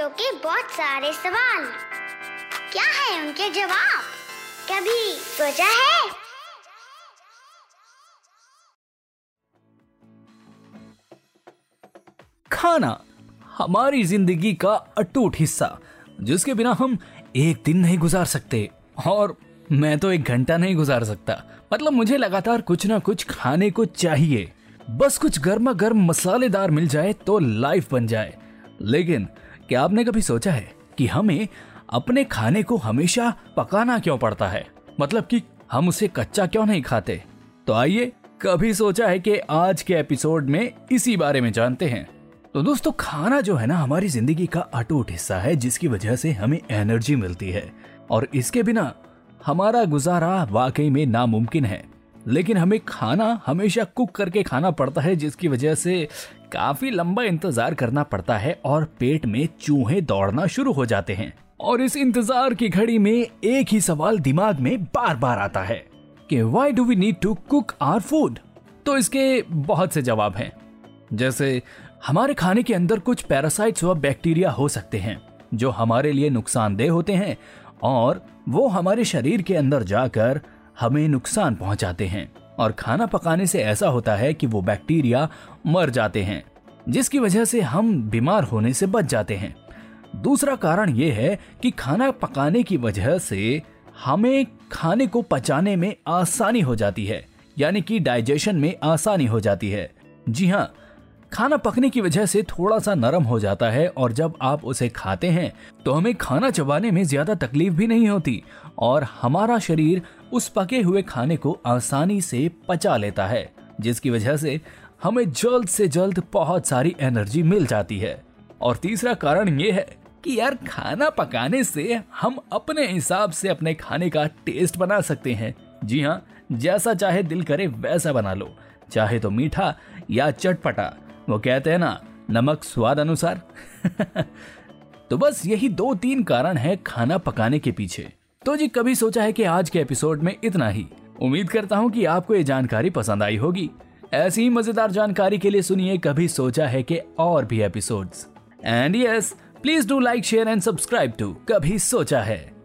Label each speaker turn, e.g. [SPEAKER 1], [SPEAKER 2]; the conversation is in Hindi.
[SPEAKER 1] बच्चों के बहुत सारे सवाल। क्या है उनके जवाब? कभी सोचा है?
[SPEAKER 2] खाना हमारी ज़िंदगी का अटूट हिस्सा, जिसके बिना हम एक दिन नहीं गुजार सकते। और मैं तो एक घंटा नहीं गुजार सकता। मतलब मुझे लगातार कुछ ना कुछ खाने को चाहिए। बस कुछ गर्मा गर्म मसालेदार मिल जाए तो लाइफ बन जाए। लेकिन क्या आपने कभी सोचा है कि हमें अपने खाने को हमेशा पकाना क्यों पड़ता है? मतलब कि हम उसे कच्चा क्यों नहीं खाते? तो आइए, कभी सोचा है कि आज के एपिसोड में इसी बारे में जानते हैं। तो दोस्तों, खाना जो है ना, हमारी ज़िंदगी का अटूट हिस्सा है, जिसकी वजह से हमें एनर्जी मिलती है। और इसके बिना हमारा गुजारा वाकई में नामुमकिन है। लेकिन हमें खाना हमेशा कुक करके खाना पड़ता है, जिसकी वजह से काफ़ी लंबा इंतज़ार करना पड़ता है और पेट में चूहे दौड़ना शुरू हो जाते हैं। और इस इंतज़ार की घड़ी में एक ही सवाल दिमाग में बार बार आता है कि why do we need to cook our food तो इसके बहुत से जवाब हैं। जैसे, हमारे खाने के अंदर कुछ पैरासाइट्स व बैक्टीरिया हो सकते हैं, जो हमारे लिए नुकसानदेह होते हैं, और वो हमारे शरीर के अंदर जाकर हमें नुकसान पहुंचाते हैं और खाना पकाने से ऐसा होता है कि वो बैक्टीरिया मर जाते हैं, जिसकी वजह से हम बीमार होने से बच जाते हैं। दूसरा कारण ये है कि खाना पकाने की वजह से हमें खाने को पचाने में आसानी हो जाती है, यानी कि डाइजेशन में आसानी हो जाती है। जी हाँ खाना पकने की वजह से थोड़ा सा नरम हो जाता है और जब आप उसे खाते हैं तो हमें खाना चबाने में ज़्यादा तकलीफ़ भी नहीं होती और हमारा शरीर उस पके हुए खाने को आसानी से पचा लेता है, जिसकी वजह से हमें जल्द से जल्द बहुत सारी एनर्जी मिल जाती है। और तीसरा कारण ये है कि यार खाना पकाने से हम अपने हिसाब से अपने खाने का टेस्ट बना सकते हैं। जी हाँ जैसा चाहे दिल करे वैसा बना लो, चाहे तो मीठा या चटपटा। वो कहते हैं ना, नमक स्वाद अनुसार। तो बस यही दो तीन कारण है खाना पकाने के पीछे। तो जी, कभी सोचा है कि आज के एपिसोड में इतना ही। उम्मीद करता हूँ कि आपको ये जानकारी पसंद आई होगी। ऐसी ही मज़ेदार जानकारी के लिए सुनिए कभी सोचा है कि और भी episodes. And yes please do like share and subscribe to कभी सोचा है।